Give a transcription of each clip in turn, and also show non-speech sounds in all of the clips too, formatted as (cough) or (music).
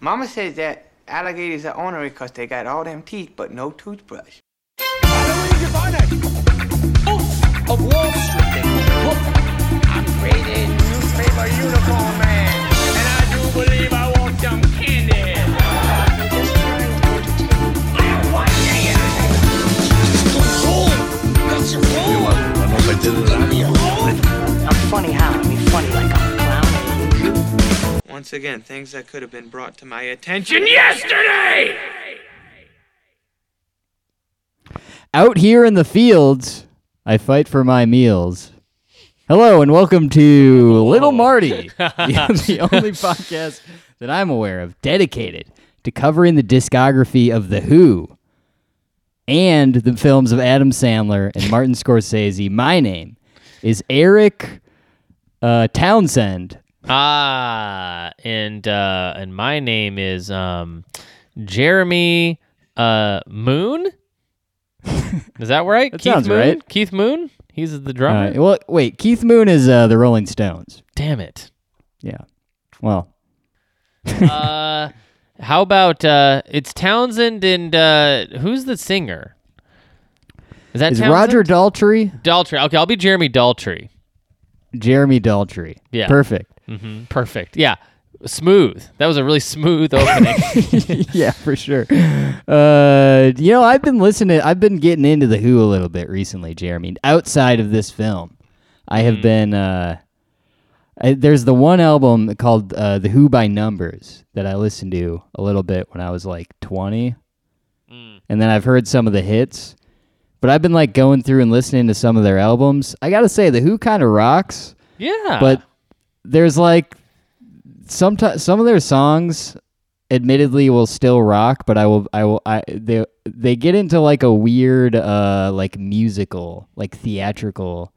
Mama says that alligators are ornery because they got all them teeth but no toothbrush. of Wall Street. I'm newspaper uniform man, and I do believe I want some candy. I'm funny how? I funny like I'm. Once again, things that could have been brought to my attention yesterday. Out here in the fields, I fight for my meals. Hello and welcome to Little Marty, (laughs) the, the only podcast that I'm aware of dedicated to covering the discography of The Who and the films of Adam Sandler and Martin Scorsese. My name is Eric uh, Townshend. Ah, and uh, and my name is um, Jeremy uh, Moon. Is that right? That Keith sounds Moon? right. Keith Moon. He's the Uh, drummer. well, wait, Keith Moon is uh, the Rolling Stones. Damn it. Yeah. Well, uh, how about uh, it's Townshend and uh, who's the singer? Is that is Roger Daltrey? Daltrey? Okay, I'll be Jeremy Daltrey. Jeremy Daltrey. Yeah. Perfect. hmm Perfect. Yeah. Smooth. That was a really smooth opening. (laughs) yeah, for sure. Uh, you know, I've been listening. I've been getting into the Who a little bit recently, Jeremy. Outside of this film, I have been. Uh, I, there's the one album called uh, "The Who by Numbers" that I listened to a little bit when I was like 20, and then I've heard some of the hits. But I've been like going through and listening to some of their albums. I gotta say, the Who kind of rocks yeah. but there's like sometimes some of their songs admittedly will still rock but i will i will i they they get into like a weird uh like musical like theatrical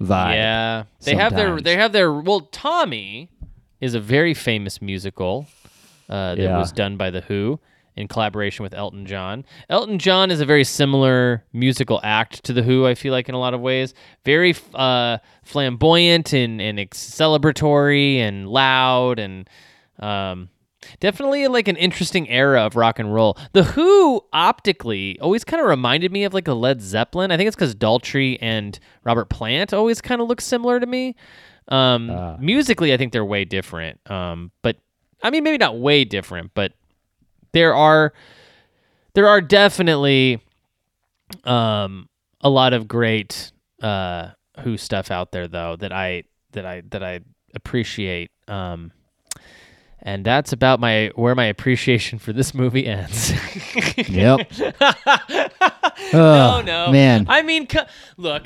vibe Yeah, they have their they have their well. Tommy is a very famous musical uh, that Yeah. was done by the Who in collaboration with Elton John. Elton John is a very similar musical act to the Who. I feel like in a lot of ways, very uh, flamboyant and and celebratory and loud and. Um, Definitely like an interesting era of rock and roll. The Who optically always kind of reminded me of like a Led Zeppelin. I think it's because Daltrey and Robert Plant always kind of look similar to me. Um, Ah. musically, I think they're way different. Um, but I mean, maybe not way different, but there are there are definitely um, a lot of great uh, Who stuff out there though that I that I that I appreciate. Um, and that's about my where my appreciation for this movie ends. (laughs) yep (laughs) no, Oh, no, man I mean, look.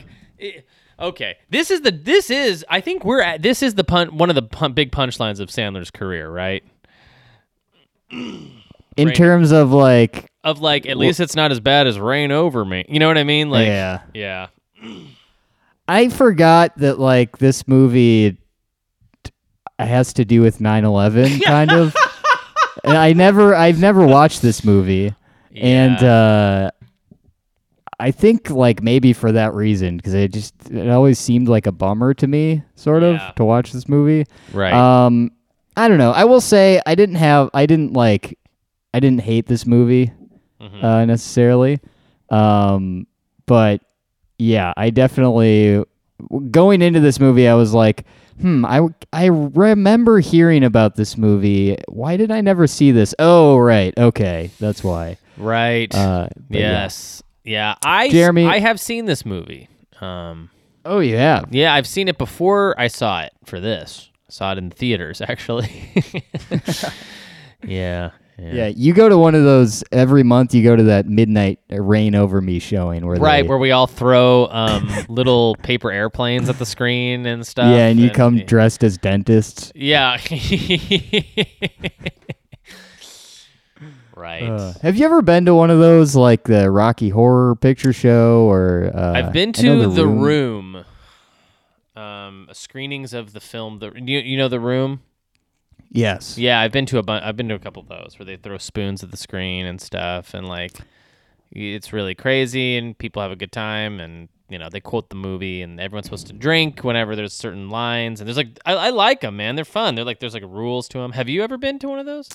Okay, this is the this is I think we're at this is the pun one of the pun, big punchlines of Sandler's career, right? (clears throat) in Rain- terms of like Of like at least it's not as bad as Reign Over Me. You know what I mean? Like yeah yeah. i forgot that like this movie has to do with 9-11 (laughs) kind of and i never i've never watched this movie and uh i think like maybe for that reason because it just it always seemed like a bummer to me sort of Yeah. to watch this movie right. um i don't know i will say i didn't have i didn't like i didn't hate this movie Mhm. uh necessarily um but yeah i definitely going into this movie i was like hmm i i remember hearing about this movie why did i never see this oh right okay that's why right. uh but yeah. yes. Yeah. I Jeremy- I have seen this movie. Um oh have yeah, I've seen it before I saw it for this. I saw it in theaters (laughs) actually. (laughs) (laughs) yeah. Yeah. yeah you go to one of those every month you go to that midnight reign over me showing where Right, they, where we all throw um, (laughs) little paper airplanes at the screen and stuff. yeah and you come dressed as dentists Yeah. (laughs) right. Uh, have you ever been to one of those, like the Rocky Horror Picture Show, or uh, I've been to the, room. Um, screenings of the film. The you, you know the room. Yes. Yeah, I've been to a bunch. I've been to a couple of those where they throw spoons at the screen and stuff, and like it's really crazy, and people have a good time, and you know they quote the movie and everyone's supposed to drink whenever there's certain lines and there's like I, I like them man they're fun they're like there's like rules to them have you ever been to one of those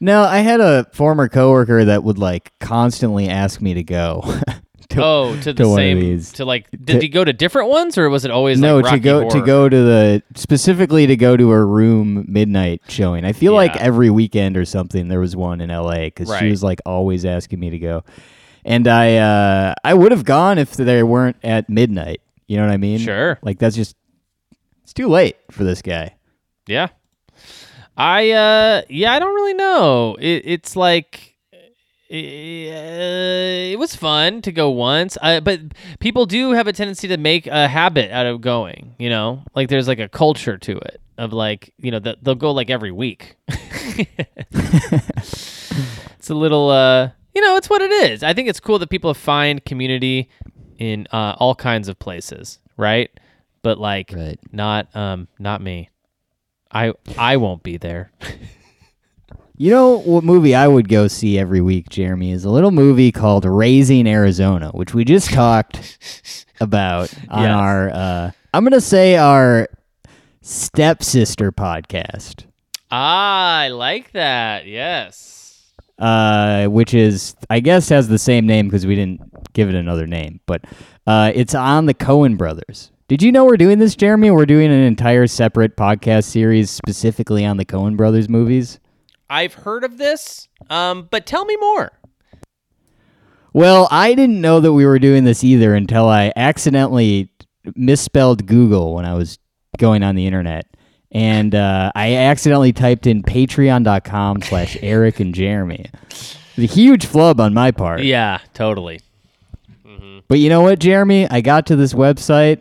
No, I had a former coworker that would like constantly ask me to go. (laughs) to, oh to the to same to like did he go to different ones or was it always no, like to go to go to the specifically to go to a room midnight showing. I feel like every weekend or something there was one in L.A. because Right. she was like always asking me to go, and I uh, I would have gone if they weren't at midnight. You know what I mean? Sure. Like that's just it's too late for this guy. Yeah. I uh yeah, I don't really know. It, it's like it was fun to go once, uh, but people do have a tendency to make a habit out of going. You know, like there's like a culture to it of like you know that they'll go like every week. (laughs) it's a little uh you know it's what it is. I think it's cool that people find community in uh, all kinds of places, right? But like Right. not um not me. I I won't be there. (laughs) You know what movie I would go see every week, Jeremy, is a little movie called Raising Arizona, which we just talked (laughs) about on Yes. our uh I'm gonna say our stepsister podcast. Ah, I like that. Yes. Uh which is I guess has the same name because we didn't give it another name, but uh it's on the Coen brothers. Did you know we're doing this, Jeremy? We're doing an entire separate podcast series specifically on the Coen brothers movies. I've heard of this. Um, but tell me more. Well, I didn't know that we were doing this either until I accidentally misspelled Google when I was going on the internet. And uh, I accidentally typed in patreon.com slash Eric and Jeremy. It's a huge flub on my part. Yeah, totally. But you know what, Jeremy? I got to this website.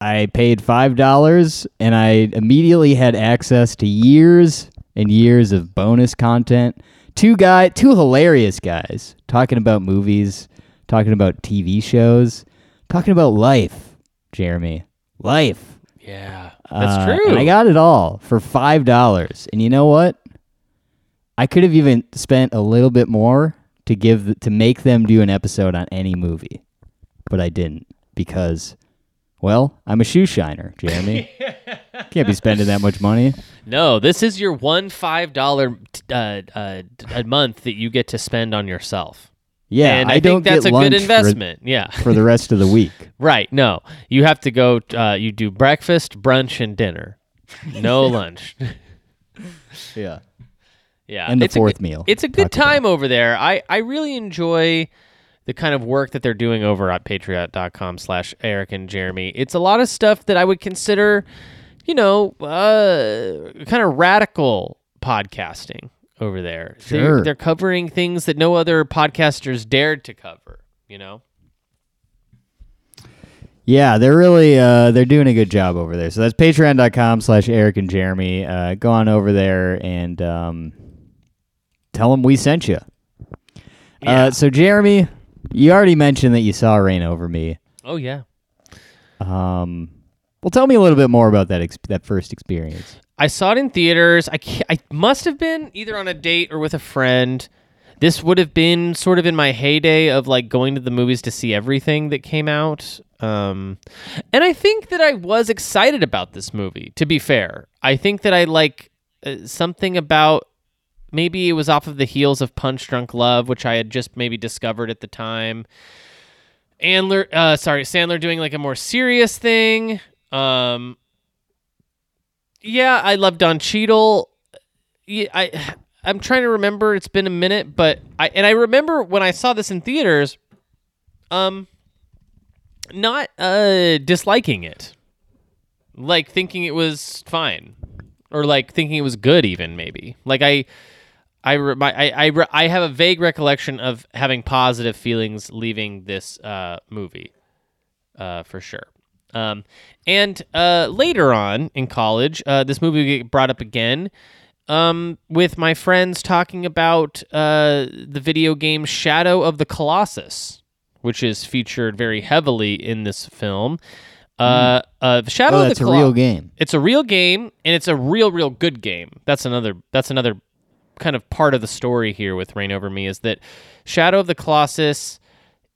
I paid $5 and I immediately had access to years and years of bonus content. Two guy, two hilarious guys talking about movies, talking about TV shows, talking about life, Jeremy. Life. Yeah, that's Uh, true. And I got it all for $5. And you know what? I could have even spent a little bit more to give to make them do an episode on any movie. But I didn't because well, I'm a shoe shiner, Jeremy. (laughs) Can't be spending that much money. No, this is your one five dollar uh, uh, a month that you get to spend on yourself. Yeah, and I, I, don't think that's a good for- investment. yeah, for, the rest of the (laughs) week. right. No, you have to go. Uh, you do breakfast, brunch, and dinner. No (laughs) lunch. (laughs) Yeah. Yeah, And the it's fourth good- meal. It's a good Talked about. time over there. I, I really enjoy the kind of work that they're doing over at patreon.com slash Eric and Jeremy. It's a lot of stuff that I would consider, you know, uh, kind of radical podcasting over there. Sure. They're covering things that no other podcasters dared to cover, you know? Yeah, they're really uh, they're doing a good job over there. So that's patreon.com slash Eric and Jeremy. Uh, go on over there and um, tell them we sent you. Yeah. Uh, so Jeremy, you already mentioned that you saw Reign Over Me. Oh, yeah. Um, well, tell me a little bit more about that ex- that first experience. I saw it in theaters. I, I must have been either on a date or with a friend. This would have been sort of in my heyday of like going to the movies to see everything that came out. Um, and I think that I was excited about this movie, to be fair. I think that I like uh, something about maybe it was off of the heels of Punch Drunk Love, which I had just maybe discovered at the time. Andler, uh, sorry, Sandler doing like a more serious thing. Um, yeah, I love Don Cheadle. Yeah, I I'm trying to remember. It's been a minute, but I and I remember when I saw this in theaters, um, not uh disliking it, like thinking it was fine, or like thinking it was good, even maybe. Like I. I, re- my, I, I, I have a vague recollection of having positive feelings leaving this uh, movie, uh, for sure. Um, and uh, later on in college, uh, this movie would get brought up again um, with my friends talking about uh, the video game Shadow of the Colossus, which is featured very heavily in this film. Uh, uh, Shadow Oh, of that's the a real game. It's a real game, and it's a real, real good game. That's another. That's another kind of part of the story here with Reign Over Me is that Shadow of the Colossus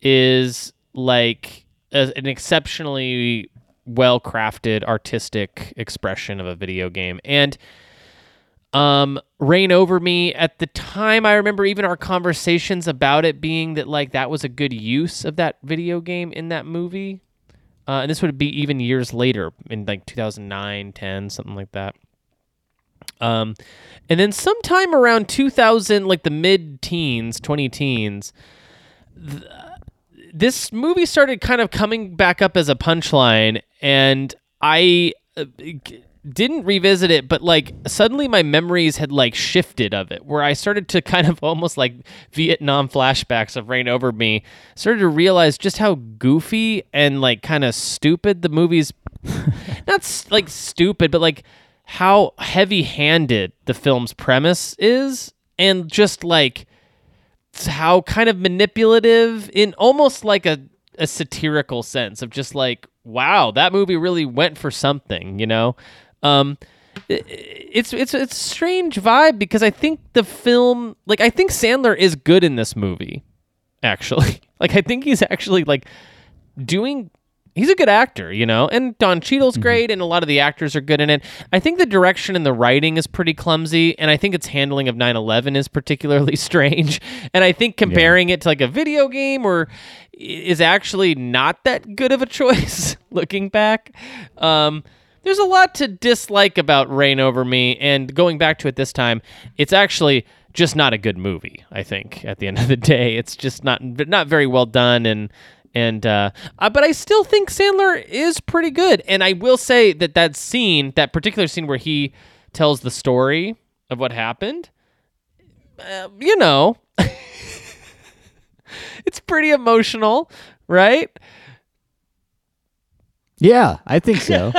is like an exceptionally well crafted artistic expression of a video game. And um, Reign Over Me at the time, I remember even our conversations about it being that like that was a good use of that video game in that movie. Uh, and this would be even years later in like 2009, 10, something like that. Um, and then sometime around 2000, like the mid teens, 20 teens, th- this movie started kind of coming back up as a punchline, and I uh, didn't revisit it, but like suddenly my memories had like shifted of it, where I started to (laughs) kind of almost like Vietnam flashbacks of Reign Over Me, started to realize just how goofy and like kind of stupid the movie's (laughs) not like stupid, but like how heavy handed the film's premise is, and just like how kind of manipulative in almost like a, a satirical sense of just like, wow, that movie really went for something, you know? Um, it's it's it's a strange vibe because I think the film like I think Sandler is good in this movie actually (laughs) like I think he's actually like doing he's a good actor, you know, and Don Cheadle's great, and a lot of the actors are good in it. I think the direction and the writing is pretty clumsy, and I think its handling of 9 11 is particularly (laughs) strange. And I think comparing it to like a video game or is actually not that good of a (laughs) choice looking back. Um, there's a lot to dislike about Reign Over Me, and going back to it this time, it's actually just not a good movie. I think at the end of the (laughs) day, it's just not not very well done, and and uh, uh, but I still think Sandler is pretty good. And I will say that that scene, that particular scene where he tells the story of what happened, uh, you know, (laughs) it's pretty emotional, right? Yeah, I think so.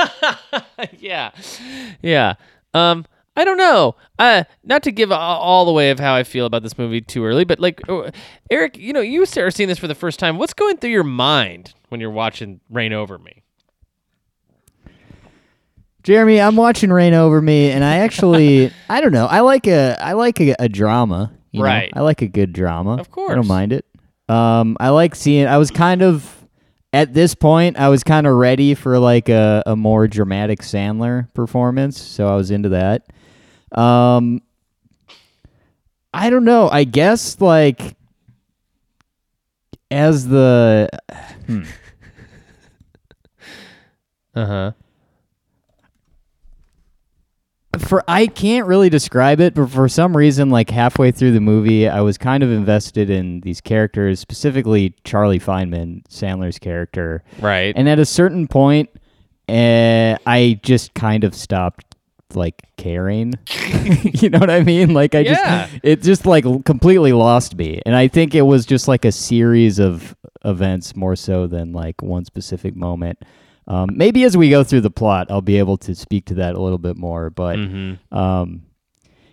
(laughs) yeah, yeah. Um, I don't know. Uh, not to give a- all the way of how I feel about this movie too early, but like uh, Eric, you know, you are seeing this for the first time. What's going through your mind when you're watching Reign Over Me? Jeremy, I'm watching Reign Over Me, and I actually, (laughs) I don't know, I like a, I like a, a drama. you know? Right. I like a good drama. Of course. I don't mind it. Um, I like seeing. I was kind of at this point. I was kind of ready for like a, a more dramatic Sandler performance, so I was into that. Um, I don't know. I guess like as the (laughs) Uh huh. for I can't really describe it, but for some reason, like halfway through the movie, I was kind of invested in these characters, specifically Charlie Fineman, Sandler's character. Right. And at a certain point, uh, I just kind of stopped like caring. (laughs) (laughs) you know what I mean? Like I Yeah. just it just like completely lost me. And I think it was just like a series of events more so than like one specific moment. Um, maybe as we go through the plot, I'll be able to speak to that a little bit more. But mm-hmm. um,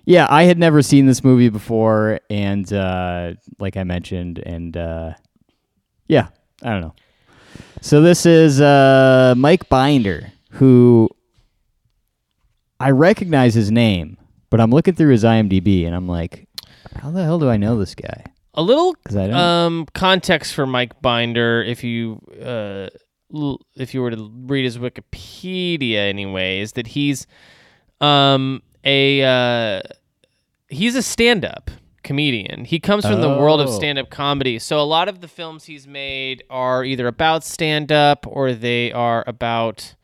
yeah, I had never seen this movie before, and uh, like I mentioned, and uh, yeah, I don't know. So this is uh, Mike Binder, who I recognize his name, but I'm looking through his IMDb, and I'm like, how the hell do I know this guy? A little 'Cause I don't. um context for Mike Binder, if you uh l- if you were to read his Wikipedia, anyways, that he's um a uh, he's a stand-up comedian. He comes from the world of Oh. stand-up comedy. So a lot of the films he's made are either about stand-up or they are about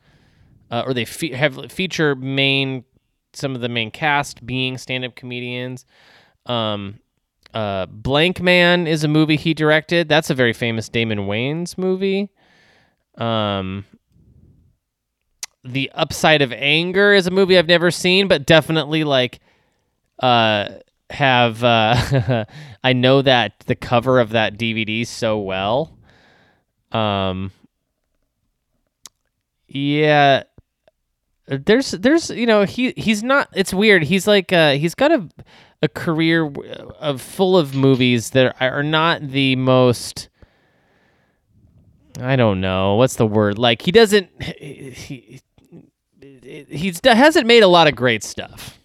uh, or they fe- have feature main some of the main cast being stand-up comedians. Um, uh, Blankman is a movie he directed. That's a very famous Damon Wayans movie. Um, The Upside of Anger is a movie I've never seen, but definitely like uh have uh (laughs) I know that the cover of that DVD so well. Um yeah there's there's you know he he's not it's weird. He's like uh he's got a a career of full of movies that are not the most I don't know what's the word? Like he doesn't he, he's hasn't made a lot of great stuff.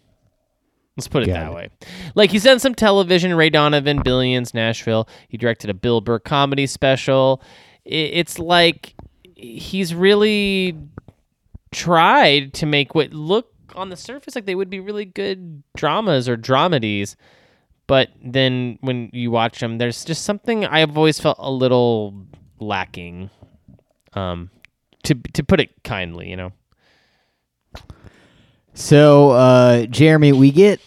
Let's put it Got that it. way. Like he's done some television Ray Donovan Billions Nashville. He directed a Bill Burr comedy special. It's like he's really tried to make what look on the surface like they would be really good dramas or dramedies. But then when you watch them, there's just something I've always felt a little lacking. Um, to to put it kindly, you know. So, uh, Jeremy, we get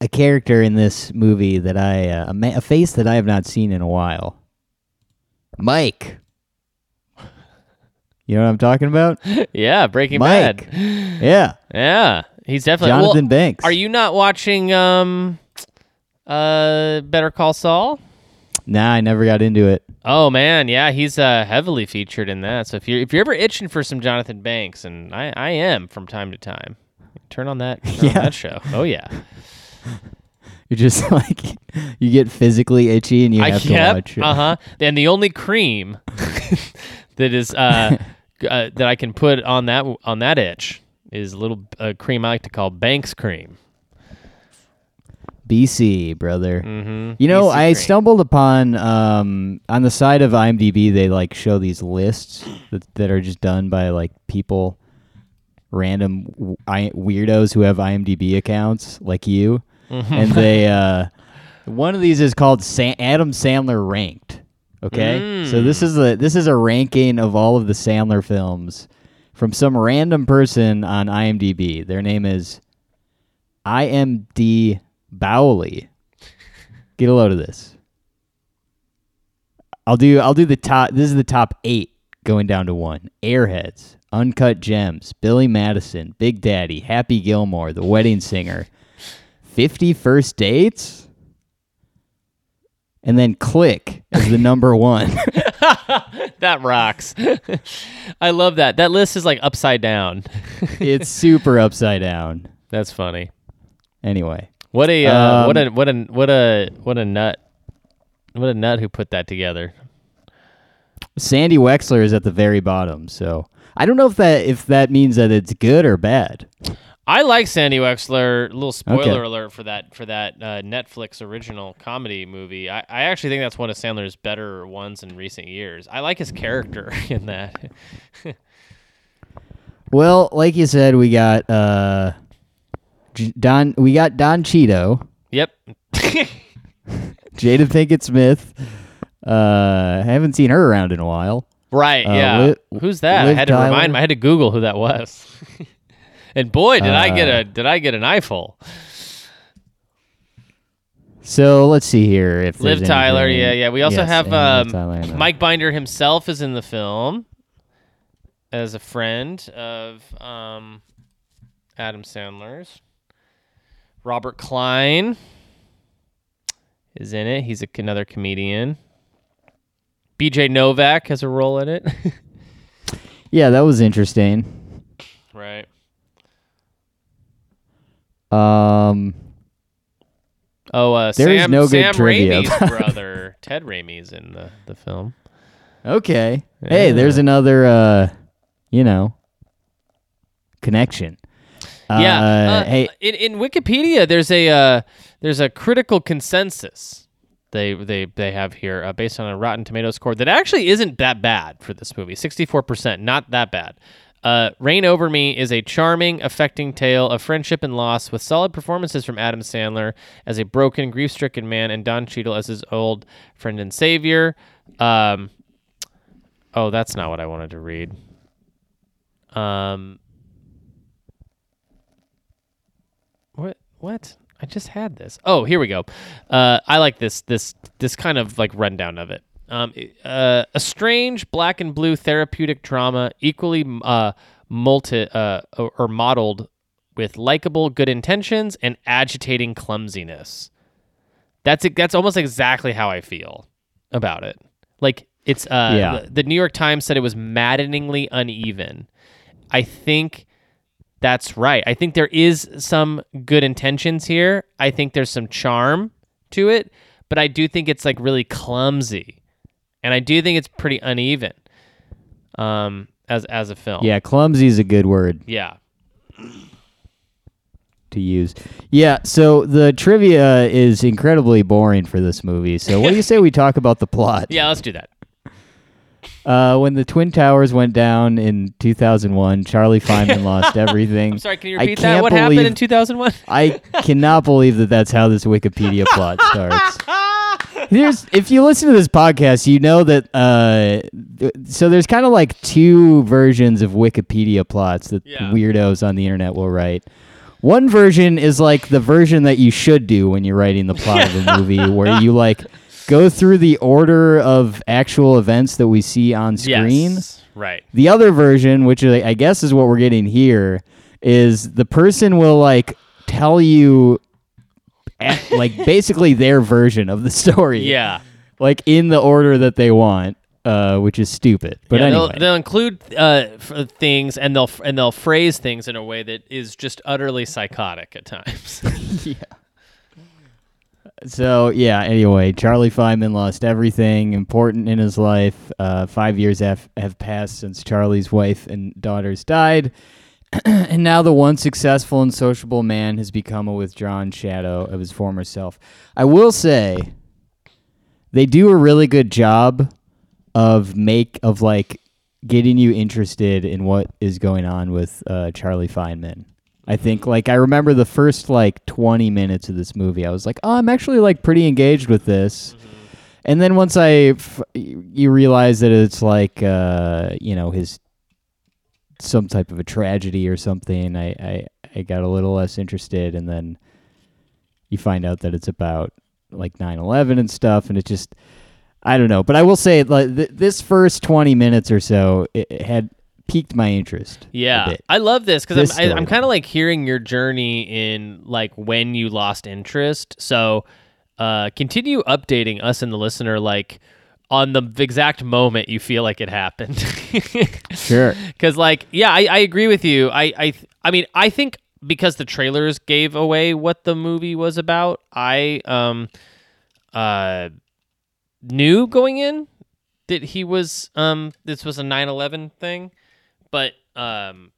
a character in this movie that I uh, a, ma- a face that I have not seen in a while. Mike. You know what I'm talking about? (laughs) Yeah, Breaking Mike. Bad. Yeah, Yeah, he's definitely Jonathan well, Banks. Are you not watching um, uh, Better Call Saul? Nah, I never got into it. Oh man, yeah, he's uh, heavily featured in that. So if you're if you're ever itching for some Jonathan Banks, and I, I am from time to time, turn on that turn on (laughs) Yeah. that show. Oh yeah, (laughs) You're just like you get physically itchy and you I have to kept watch it. uh huh. And the only cream that is uh, uh that I can put on that on that itch is a little uh, cream I like to call Banks cream. BC, brother. Mm-hmm. You know, BC I cream. stumbled upon um, on the side of IMDb. They like show these lists that, that are just done by like people, random w- I, weirdos who have IMDb accounts like you, Mm-hmm. and they (laughs) uh, one of these is called Sa- Adam Sandler ranked. Okay, so this hmm. is a this is a ranking of all of the Sandler films from some random person on IMDb. Their name is IMD Bowley. Get a load of this. I'll do I'll do the top this is the top eight going down to one. Airheads, Uncut Gems, Billy Madison, Big Daddy, Happy Gilmore, The Wedding Singer, Fifty First Dates, and then Click is the number one. (laughs) that rocks. (laughs) I love that. That list is like upside down. (laughs) it's super upside down. That's funny. Anyway, What a uh, what Um, a what a what a what a nut. What a nut who put that together. Sandy Wexler is at the very bottom, so I don't know if that if that means that it's good or bad. I like Sandy Wexler. Little spoiler Okay. alert for that for that uh, Netflix original comedy movie. I, I actually think that's one of Sandler's better ones in recent years. I like his character (laughs) in that. Well, like you said, we got uh Don we got Don Cheeto, yep. (laughs) Jada Pinkett Smith. Uh I haven't seen her around in a while. right. Uh, yeah. Liv- Who's that? I had to Tyler? remind. I had to Google who that was. (laughs) and boy, did I get Uh, a did I get an eyeful. So let's see here if Liv Tyler, anything- yeah, yeah. We also Yes, have um, Tyler. Mike Binder himself is in the film as a friend of um, Adam Sandler's. Robert Klein is in it. He's a, another comedian. BJ Novak has a role in it. (laughs) Yeah, that was interesting. right. Um Oh, uh, There is Sam, no good Sam trivia Raimi's (laughs) brother, Ted Raimi's in the, the film. Okay. Hey, there's another uh you know connection. Yeah. Uh, uh, hey, in, in Wikipedia, there's a uh, there's a critical consensus they they they have here uh, based on a Rotten Tomatoes score that actually isn't that bad for this movie. Sixty four percent, not that bad. Uh, Reign Over Me is a charming, affecting tale of friendship and loss with solid performances from Adam Sandler as a broken, grief stricken man and Don Cheadle as his old friend and savior. Um, oh, that's not what I wanted to read. Um, what? What? I just had this. Oh, here we go. Uh, I like this this this kind of like rundown of it. Um, uh, a strange black and blue therapeutic drama, equally uh, multi uh, or, modeled with likable good intentions and agitating clumsiness. That's it. That's almost exactly how I feel about it. Like it's uh, Yeah. the, the New York Times said it was maddeningly uneven. I think that's right. I think there is some good intentions here. I think there's some charm to it, but I do think it's like really clumsy, and I do think it's pretty uneven. Um, as as a film. yeah, clumsy is a good word Yeah. to use. Yeah, so the trivia is incredibly boring for this movie. So what do you (laughs) say we talk about the plot? Yeah. Let's do that. Uh, when the Twin Towers went down in 2001, Charlie Fineman (laughs) lost everything. I'm sorry, can you I repeat that? can't What happened believe- in 2001? I cannot believe that that's how this Wikipedia plot (laughs) starts. There's, if you listen to this podcast, you know that. Uh, so there's kind of like two versions of Wikipedia plots that Yeah. weirdos on the internet will write. One version is like the version that you should do when you're writing the plot of a (laughs) movie, where you like go through the order of actual events that we see on screen. Yes. Right. The other version, which I I guess is what we're getting here, is the person will like tell you at, like basically their version of the story. Yeah. Like in the order that they want, uh, which is stupid. But yeah, anyway. they'll, they'll include uh, f- things and they'll and they'll phrase things in a way that is just utterly psychotic at times. (laughs) (laughs) Yeah. So yeah. Anyway, Charlie Fineman lost everything important in his life. Uh, five years have have passed since Charlie's wife and daughters died, (clears throat) and now the once successful and sociable man has become a withdrawn shadow of his former self. I will say, they do a really good job of make of like getting you interested in what is going on with uh, Charlie Fineman. I think like I remember the first like 20 minutes of this movie I was like, "Oh, I'm actually like pretty engaged with this." And then once I f- you realize that it's like uh, you know, his some type of a tragedy or something, I I I got a little less interested and then you find out that it's about like 9/11 and stuff and it just I don't know, but I will say like th- this first 20 minutes or so it, it had piqued my interest. Yeah. I love this because I'm, I, I'm kind of like hearing your journey in like when you lost interest. So, uh, continue updating us and the listener like on the exact moment you feel like it happened. (laughs) Sure. Because like, yeah, I, I agree with you. I, I, I mean, I think because the trailers gave away what the movie was about, I um, uh, knew going in that he was um, this was a 9/11 thing, but um,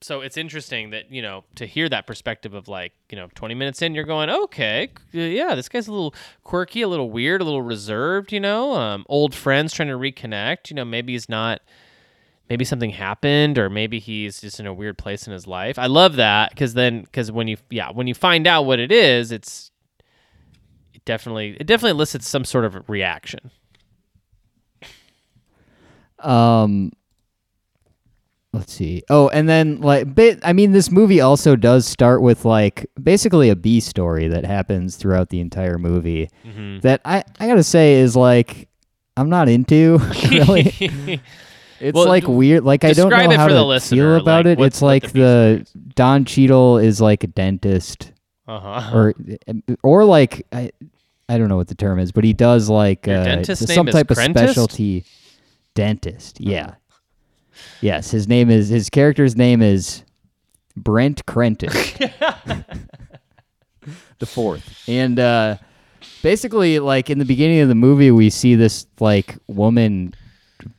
so it's interesting that you know to hear that perspective of like you know 20 minutes in you're going okay yeah this guy's a little quirky a little weird a little reserved you know um, old friends trying to reconnect you know maybe he's not maybe something happened or maybe he's just in a weird place in his life. I love that because then because when you yeah when you find out what it is it's it definitely it definitely elicits some sort of reaction. Um, let's see. Oh, and then like, bit. I mean, this movie also does start with like basically a B story that happens throughout the entire movie. Mm-hmm. That I I gotta say is like I'm not into (laughs) really. (laughs) It's Well, like weird. Like I don't know how to the feel about like, it. It's like the the Don Cheadle is like a dentist, uh-huh or or like I I don't know what the term is, but he does like uh, some type of specialty dentist. Yeah. Yes, his name is his character's name is Brent Crenton. (laughs) the fourth. And uh basically like in the beginning of the movie we see this like woman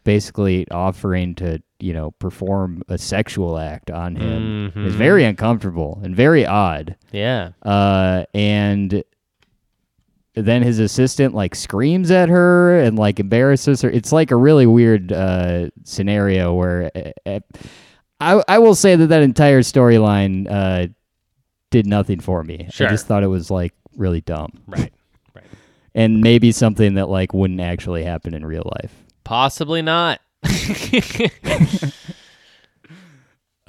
basically offering to, you know, perform a sexual act on him. It's Mhm. very uncomfortable and very odd yeah uh, and then his assistant like screams at her and like embarrasses her. It's like a really weird uh, scenario where uh, uh, I I will say that that entire storyline uh, did nothing for me. Sure. I just thought it was like really dumb right right (laughs) and maybe something that like wouldn't actually happen in real life. possibly not (laughs) (laughs)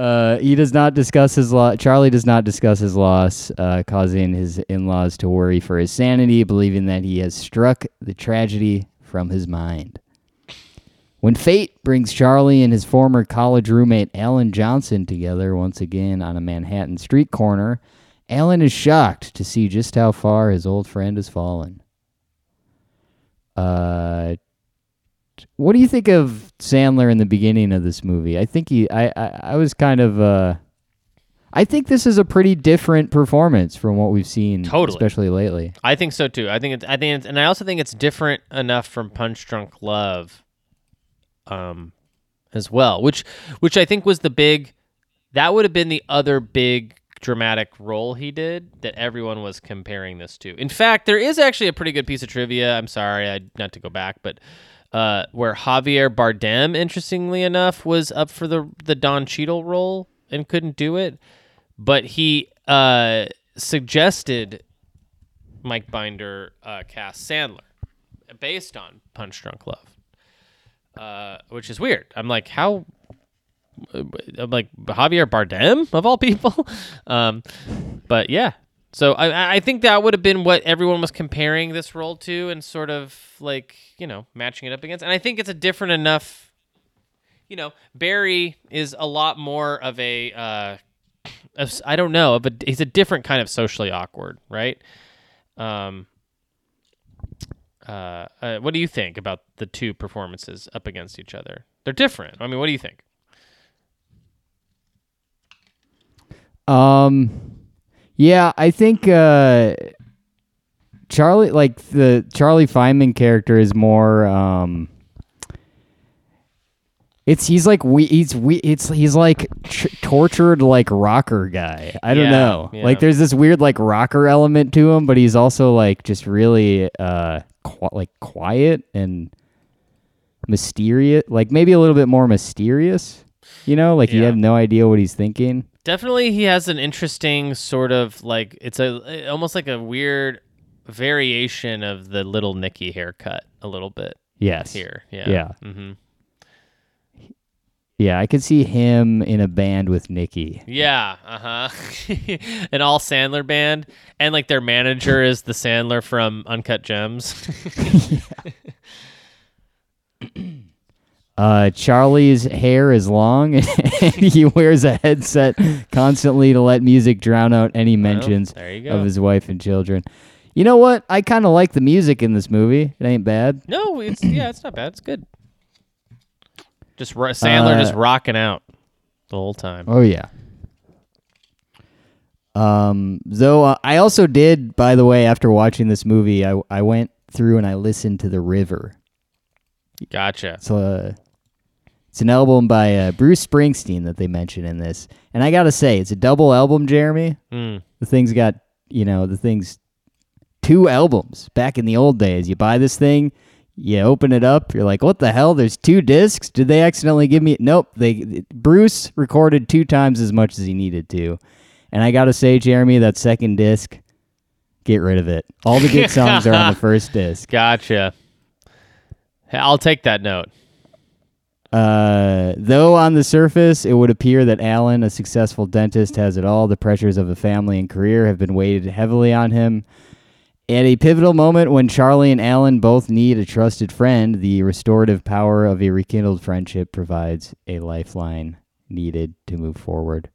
Uh, he does not discuss his loss. Charlie does not discuss his loss, uh, causing his in-laws to worry for his sanity, believing that he has struck the tragedy from his mind. When fate brings Charlie and his former college roommate Alan Johnson together once again on a Manhattan street corner, Alan is shocked to see just how far his old friend has fallen. Uh, what do you think of Sandler in the beginning of this movie? I think he, I, I, I was kind of, uh, I think this is a pretty different performance from what we've seen, Totally. especially lately. I think so too. I think it's. I think it's, and I also think it's different enough from Punch Drunk Love, um, as well. Which, which I think was the big. That would have been the other big dramatic role he did that everyone was comparing this to. In fact, there is actually a pretty good piece of trivia. I'm sorry, I not to go back, but uh, where Javier Bardem, interestingly enough, was up for the the Don Cheadle role and couldn't do it, but he uh, suggested Mike Binder uh, cast Sandler based on Punch Drunk Love, uh, which is weird. I'm like, how? I'm like Javier Bardem of all people, (laughs) um, but yeah. So I I think that would have been what everyone was comparing this role to, and sort of like you know matching it up against. And I think it's a different enough. You know, Barry is a lot more of a uh, of- I don't know, but he's a different kind of socially awkward, right? Um, uh, uh, what do you think about the two performances up against each other? They're different. I mean, what do you think? Um, yeah, I think uh, Charlie, like the Charlie Fineman character, is more. Um, it's he's like we he's we it's he's like tr- tortured like rocker guy. I don't Yeah, know. yeah. Like there's this weird like rocker element to him, but he's also like just really uh qu- like quiet and mysterious. Like maybe a little bit more mysterious. You know, like you Yeah. have no idea what he's thinking. Definitely, he has an interesting sort of like it's a almost like a weird variation of the little Nicky haircut a little bit Yes. here. Yeah. Yeah. hmm Yeah, I could see him in a band with Nicky. Yeah. Uh huh. (laughs) An all Sandler band, and like their manager is the Sandler from Uncut Gems. (laughs) (laughs) (clears throat) Uh, Charlie's hair is long, and (laughs) he wears a headset constantly to let music drown out any mentions go. of his wife and children. You know what? I kind of like the music in this movie. It ain't bad. no, it's yeah, it's not bad. It's good. Just ro- Sandler just Uh, rocking out the whole time. Oh yeah. Um, though uh, I also did, by the way, after watching this movie, I I went through and I listened to the River. Gotcha. So a, it's an album by uh, Bruce Springsteen that they mention in this, and I gotta say, it's a double album, Jeremy. Mm. The thing's got, you know, the thing's two albums. Back in the old days, you buy this thing, you open it up, you're like, what the hell? There's two discs. Did they accidentally give me? Nope. They Bruce recorded two times as much as he needed to, and I gotta say, Jeremy, that second disc, get rid of it. All the good songs are on the (laughs) first disc. Gotcha. I'll take that note. Uh, though on the surface it would appear that Alan, a successful dentist, has it all, the pressures of a family and career have been weighted heavily on him. At a pivotal moment when Charlie and Alan both need a trusted friend, the restorative power of a rekindled friendship provides a lifeline needed to move forward.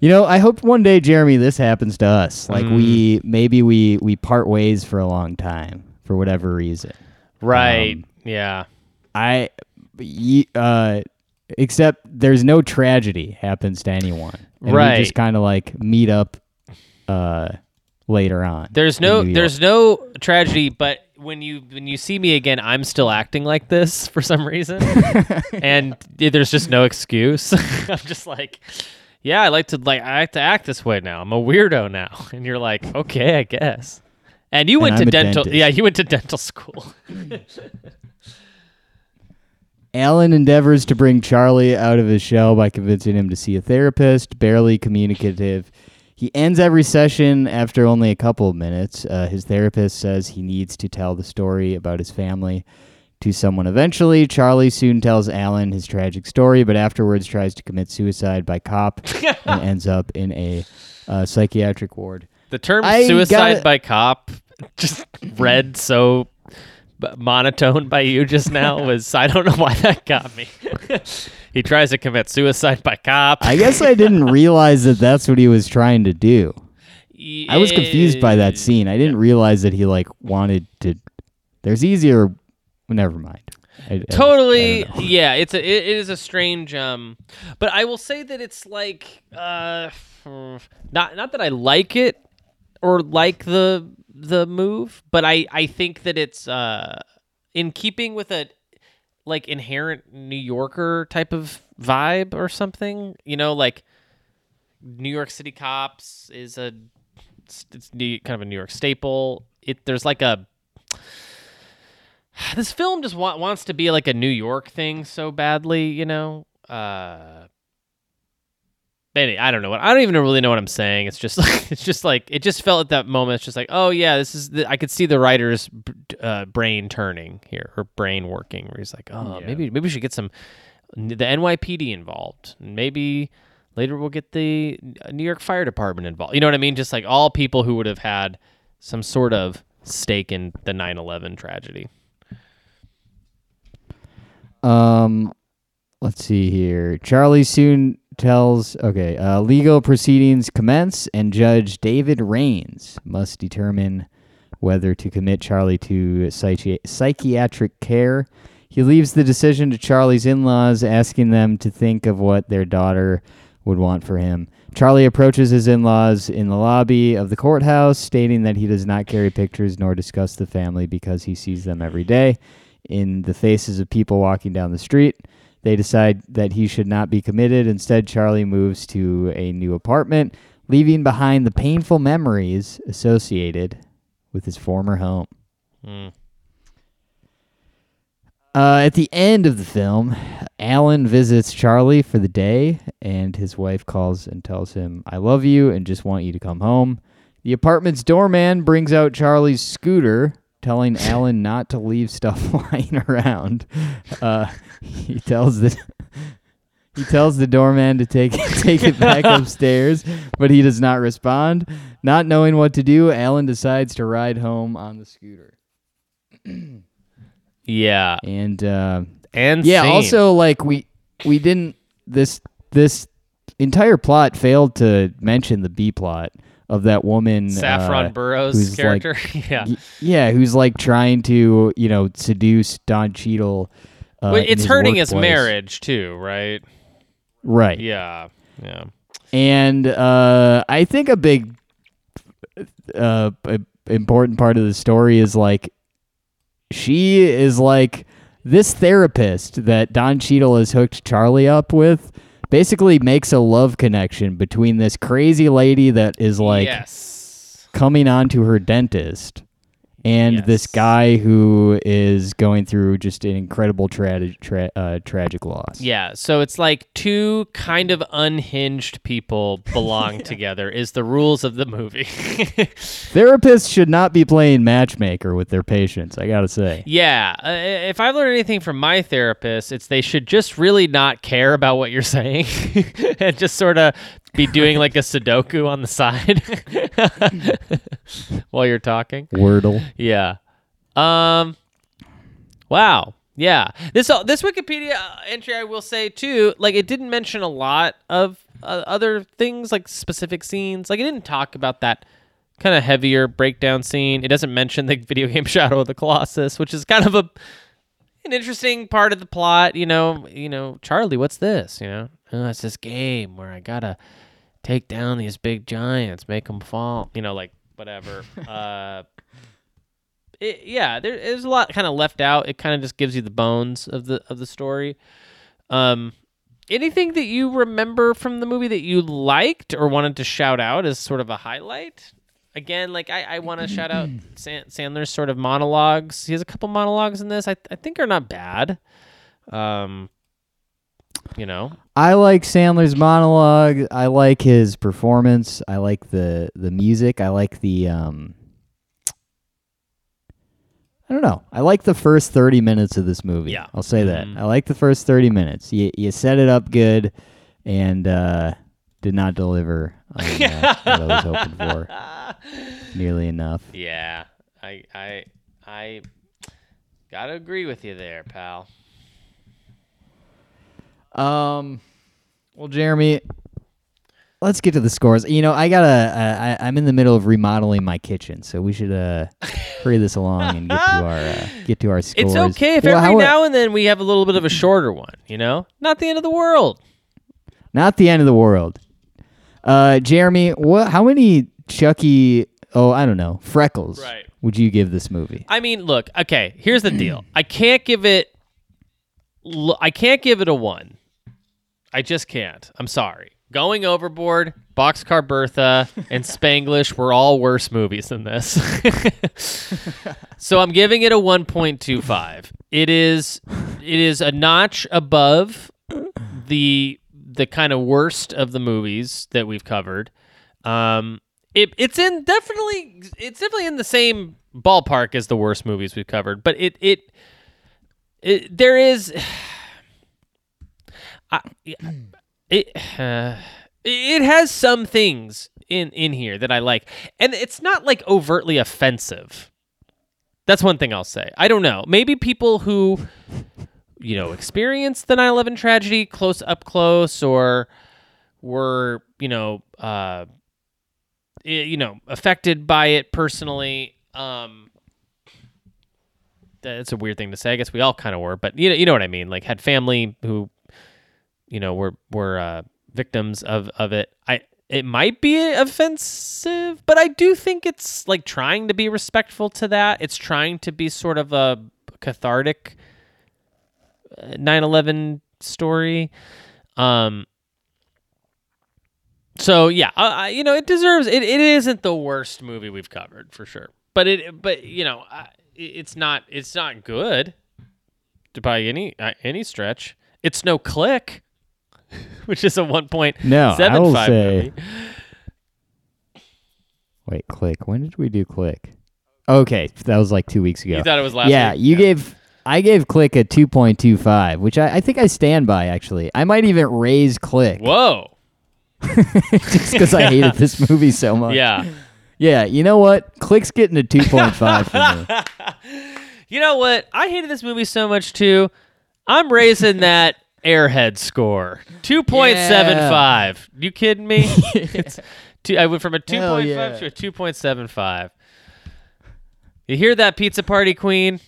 You know, I hope one day, Jeremy, this happens to us. Like we maybe we we part ways for a long time for whatever reason. Right. Um, yeah. I, uh, except there's no tragedy happens to anyone. And Right. We just kind of like meet up, uh, later on. There's no there's no tragedy, but when you when you see me again, I'm still acting like this (laughs) for some reason, (laughs) and there's just no excuse. (laughs) I'm just like, yeah, I like to like I like to act this way now. I'm a weirdo now, and you're like, okay, I guess. And you went to dental, dentist. yeah, you went to dental school. Alan endeavors to bring Charlie out of his shell by convincing him to see a therapist, barely communicative. He ends every session after only a couple of minutes. Uh, his therapist says he needs to tell the story about his family to someone eventually. Charlie soon tells Alan his tragic story, but afterwards tries to commit suicide by cop (laughs) and ends up in a uh, psychiatric ward. The term I suicide gotta- by cop just read so monotone by you just now (laughs) was I don't know why that got me. (laughs) he tries to commit suicide by cop. I guess I didn't (laughs) realize that that's what he was trying to do. I was confused by that scene. I didn't realize that he like wanted to. There's easier. Never mind. I- I- I Totally, yeah. It's a it, it is a strange um, but I will say that it's like uh, (sighs) not not that I like it or like the the move, but I I think that it's uh in keeping with a like inherent New Yorker type of vibe or something. You know, like New York City cops is a it's New, kind of a New York staple. It there's like a (sighs) this film just wa- wants to be like a New York thing so badly, you know. Uh, Anyway, I don't know what I don't even really know what I'm saying. It's just (laughs) like it's just like it just felt at that moment. It's just like oh yeah, this is the, I could see the writer's uh, brain turning here or brain working. Where he's like oh Yeah. maybe maybe we should get some the NYPD involved. Maybe later we'll get the New York Fire Department involved. You know what I mean? Just like all people who would have had some sort of stake in the 9/11 tragedy. Um, let's see here. Charlie soon tells. Okay, uh, legal proceedings commence, and Judge David Raines must determine whether to commit Charlie to psychi- psychiatric care. He leaves the decision to Charlie's in-laws, asking them to think of what their daughter would want for him. Charlie approaches his in-laws in the lobby of the courthouse, stating that he does not carry pictures nor discuss the family because he sees them every day in the faces of people walking down the street. They decide that he should not be committed. Instead, Charlie moves to a new apartment, leaving behind the painful memories associated with his former home. Hmm. Uh, at the end of the film, Alan visits Charlie for the day, and his wife calls and tells him, I love you and just want you to come home. The apartment's doorman brings out Charlie's scooter, telling Alan not to leave stuff (laughs) lying around. Uh, he tells the he tells the doorman to take (laughs) take it back (laughs) upstairs, but he does not respond. Not knowing what to do, Alan decides to ride home on the scooter. (clears throat) Yeah, And uh, and yeah, scene. also like we we didn't this this entire plot failed to mention the B plot of that woman Saffron uh, Burrows who's like- character. (laughs) yeah. yeah, who's like trying to you know seduce Don Cheadle. Uh, Well, it's his hurting his marriage too, right? right? Yeah. Yeah. And uh, I think a big, uh, important part of the story is like, she is like this therapist that Don Cheadle has hooked Charlie up with. Basically, makes a love connection between this crazy lady that is like yes. coming on to her dentist and this guy who is going through just an incredible tra- tra- uh, tragic loss. Yeah, so it's like two kind of unhinged people (laughs) belong together is the rules of the movie. (laughs) Therapists should not be playing matchmaker with their patients, I gotta say. yeah, uh, if I've learned anything from my therapist, it's they should just really not care about what you're saying (laughs) and just sort of be doing like a Sudoku on the side (laughs) while you're talking. Wordle. Yeah. Um. Wow. Yeah. This uh, this Wikipedia entry, I will say too, like it didn't mention a lot of uh, other things, like specific scenes. Like it didn't talk about that kind of heavier breakdown scene. It doesn't mention the video game (laughs) Shadow of the Colossus, which is kind of a an interesting part of the plot. You know. You know, Charlie, what's this? You know, oh, it's this game where I gotta take down these big giants, make them fall. You know, like whatever. (laughs) uh it, yeah, there's a lot kind of left out. It kind of just gives you the bones of the of the story. Um, anything that you remember from the movie that you liked or wanted to shout out as sort of a highlight? Again, like I, I want to shout out (clears throat) San- Sandler's sort of monologues. He has a couple monologues in this. I I think are not bad. Um, you know, I like Sandler's monologue. I like his performance. I like the the music. I like the um I don't know. I like the first 30 minutes of this movie. Yeah. I'll say that. Mhm. I like the first 30 minutes. You you set it up good and uh did not deliver on uh, what I was hoping for (laughs) nearly enough. yeah, I I I gotta agree with you there, pal. Um, well, Jeremy, let's get to the scores. You know, I gotta. Uh, I, I'm in the middle of remodeling my kitchen, so we should uh hurry this along and get to our uh, (laughs) get to our scores. It's okay if Well, every now and then we have a little bit of a shorter one, you know? Not the end of the world. not the end of the world. Uh, Jeremy, what? How many Chucky? Oh, I don't know. Freckles. Right. Would you give this movie? I mean, look, okay, here's the deal. I can't give it I can't give it a 1. I just can't. I'm sorry. Going Overboard, Boxcar Bertha, and (laughs) Spanglish were all worse movies than this. (laughs) so I'm giving it a 1.25. It is it is a notch above the the kind of worst of the movies that we've covered. Um, it, it's in definitely it's definitely in the same ballpark as the worst movies we've covered, but it it, it there is I, it uh, (sighs) it has some things in in here that I like, and it's not like overtly offensive. That's one thing I'll say. I don't know. Maybe people who you know experienced the 9/11 tragedy close up close or were you know uh you know affected by it personally um that's a weird thing to say. I guess we all kind of were, but you know, you know what I mean. Like had family who, you know, were were uh, victims of of it. I it might be offensive, but I do think it's like trying to be respectful to that. It's trying to be sort of a cathartic uh, 9/11 story. Um. So yeah, I, you know, it deserves. It, it isn't the worst movie we've covered for sure, but it. But you know, it's not. It's not good by any uh, any stretch. It's no click, (laughs) which is a one point No, seven five say- movie. Wait, click. When did we do click? Okay, that was like two weeks ago. You thought it was last yeah, week? you gave. I gave click a two point two five, which I, I think I stand by. Actually, I might even raise click Whoa. (laughs) (laughs) just because I hated this movie so much. Yeah. yeah. You know what? Click's getting a two point five for me. You know what? I hated this movie so much too. I'm raising that Airhead score. 2.75. You kidding me? (laughs) it's two, I went from a 2.5 yeah. to a 2.75. You hear that pizza party queen?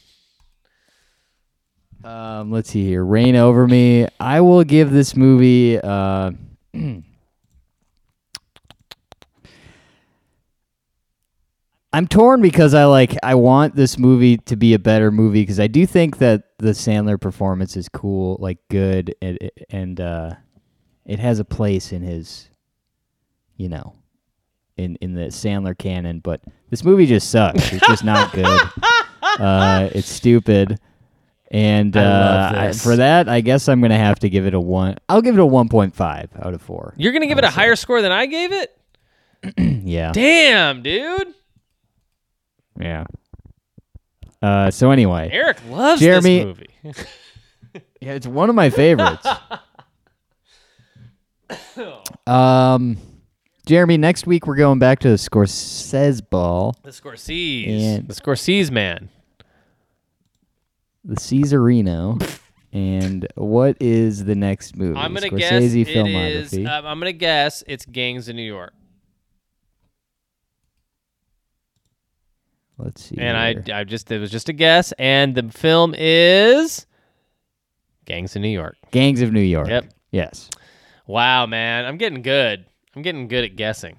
Um, let's see here. Reign Over Me. I will give this movie. Uh, (clears throat) I'm torn because I like. I want this movie to be a better movie because I do think that the Sandler performance is cool, like good, and and uh, it has a place in his, you know, in in the Sandler canon. But this movie just sucks. It's just not good. (laughs) uh, it's stupid. And uh, I- this. for that, I guess I'm gonna have to give it a one. I'll give it a 1.5 out of four. You're going to give it a higher score than I gave it? (clears throat) Yeah, Damn, dude. Yeah. Uh, so anyway, Eric loves Jeremy- this movie. (laughs) yeah, it's one of my favorites. um, Jeremy, next week we're going back to the Scorsese ball, the Scorsese. And- the Scorsese man. the Caesarino. and what is the next movie? I'm gonna Scorsese guess it is. filmography. Um, I'm gonna guess it's Gangs of New York, Let's see. and I. I just it was just a guess, and the film is Gangs of New York. Gangs of New York. Yep. Yes. Wow, man, I'm getting good. I'm getting good at guessing.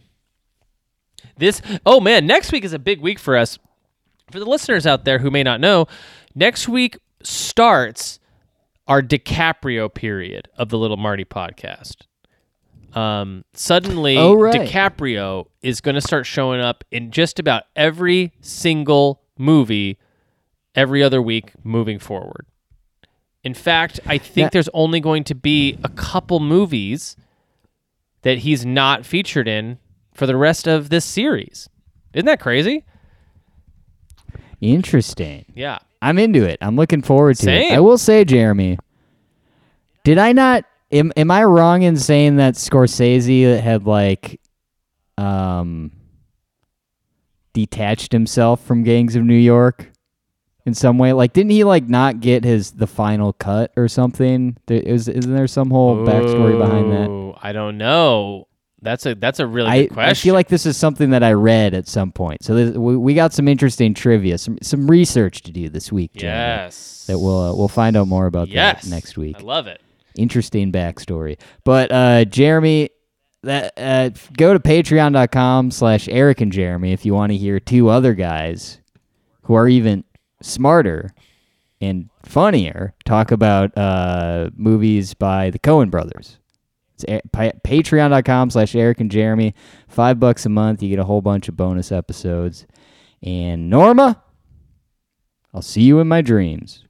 This, oh man, next week is a big week for us. For the listeners out there who may not know, next week starts our DiCaprio period of the Little Marty podcast. Um, suddenly, Oh, right. DiCaprio is going to start showing up in just about every single movie every other week moving forward. In fact, I think there's only going to be a couple movies that he's not featured in for the rest of this series. Isn't that crazy? Interesting. Yeah. I'm into it. I'm looking forward to it. I will say, Jeremy, did I not? Am, am I wrong in saying that Scorsese had like, um, detached himself from Gangs of New York in some way? Like, didn't he like not get his the final cut or something? There, is isn't there some whole backstory behind that? I don't know. That's a that's a really I, good question. I feel like this is something that I read at some point. So this, we, we got some interesting trivia, some some research to do this week. Jeremy, yes. That we'll uh, we'll find out more about yes. that next week. I love it. Interesting backstory. But uh, Jeremy, that uh, go to patreon.com slash Eric and Jeremy if you want to hear two other guys who are even smarter and funnier talk about uh, movies by the Coen brothers. It's a- pa- patreon.com slash Eric and Jeremy. Five bucks a month. You get a whole bunch of bonus episodes. And Norma, I'll see you in my dreams.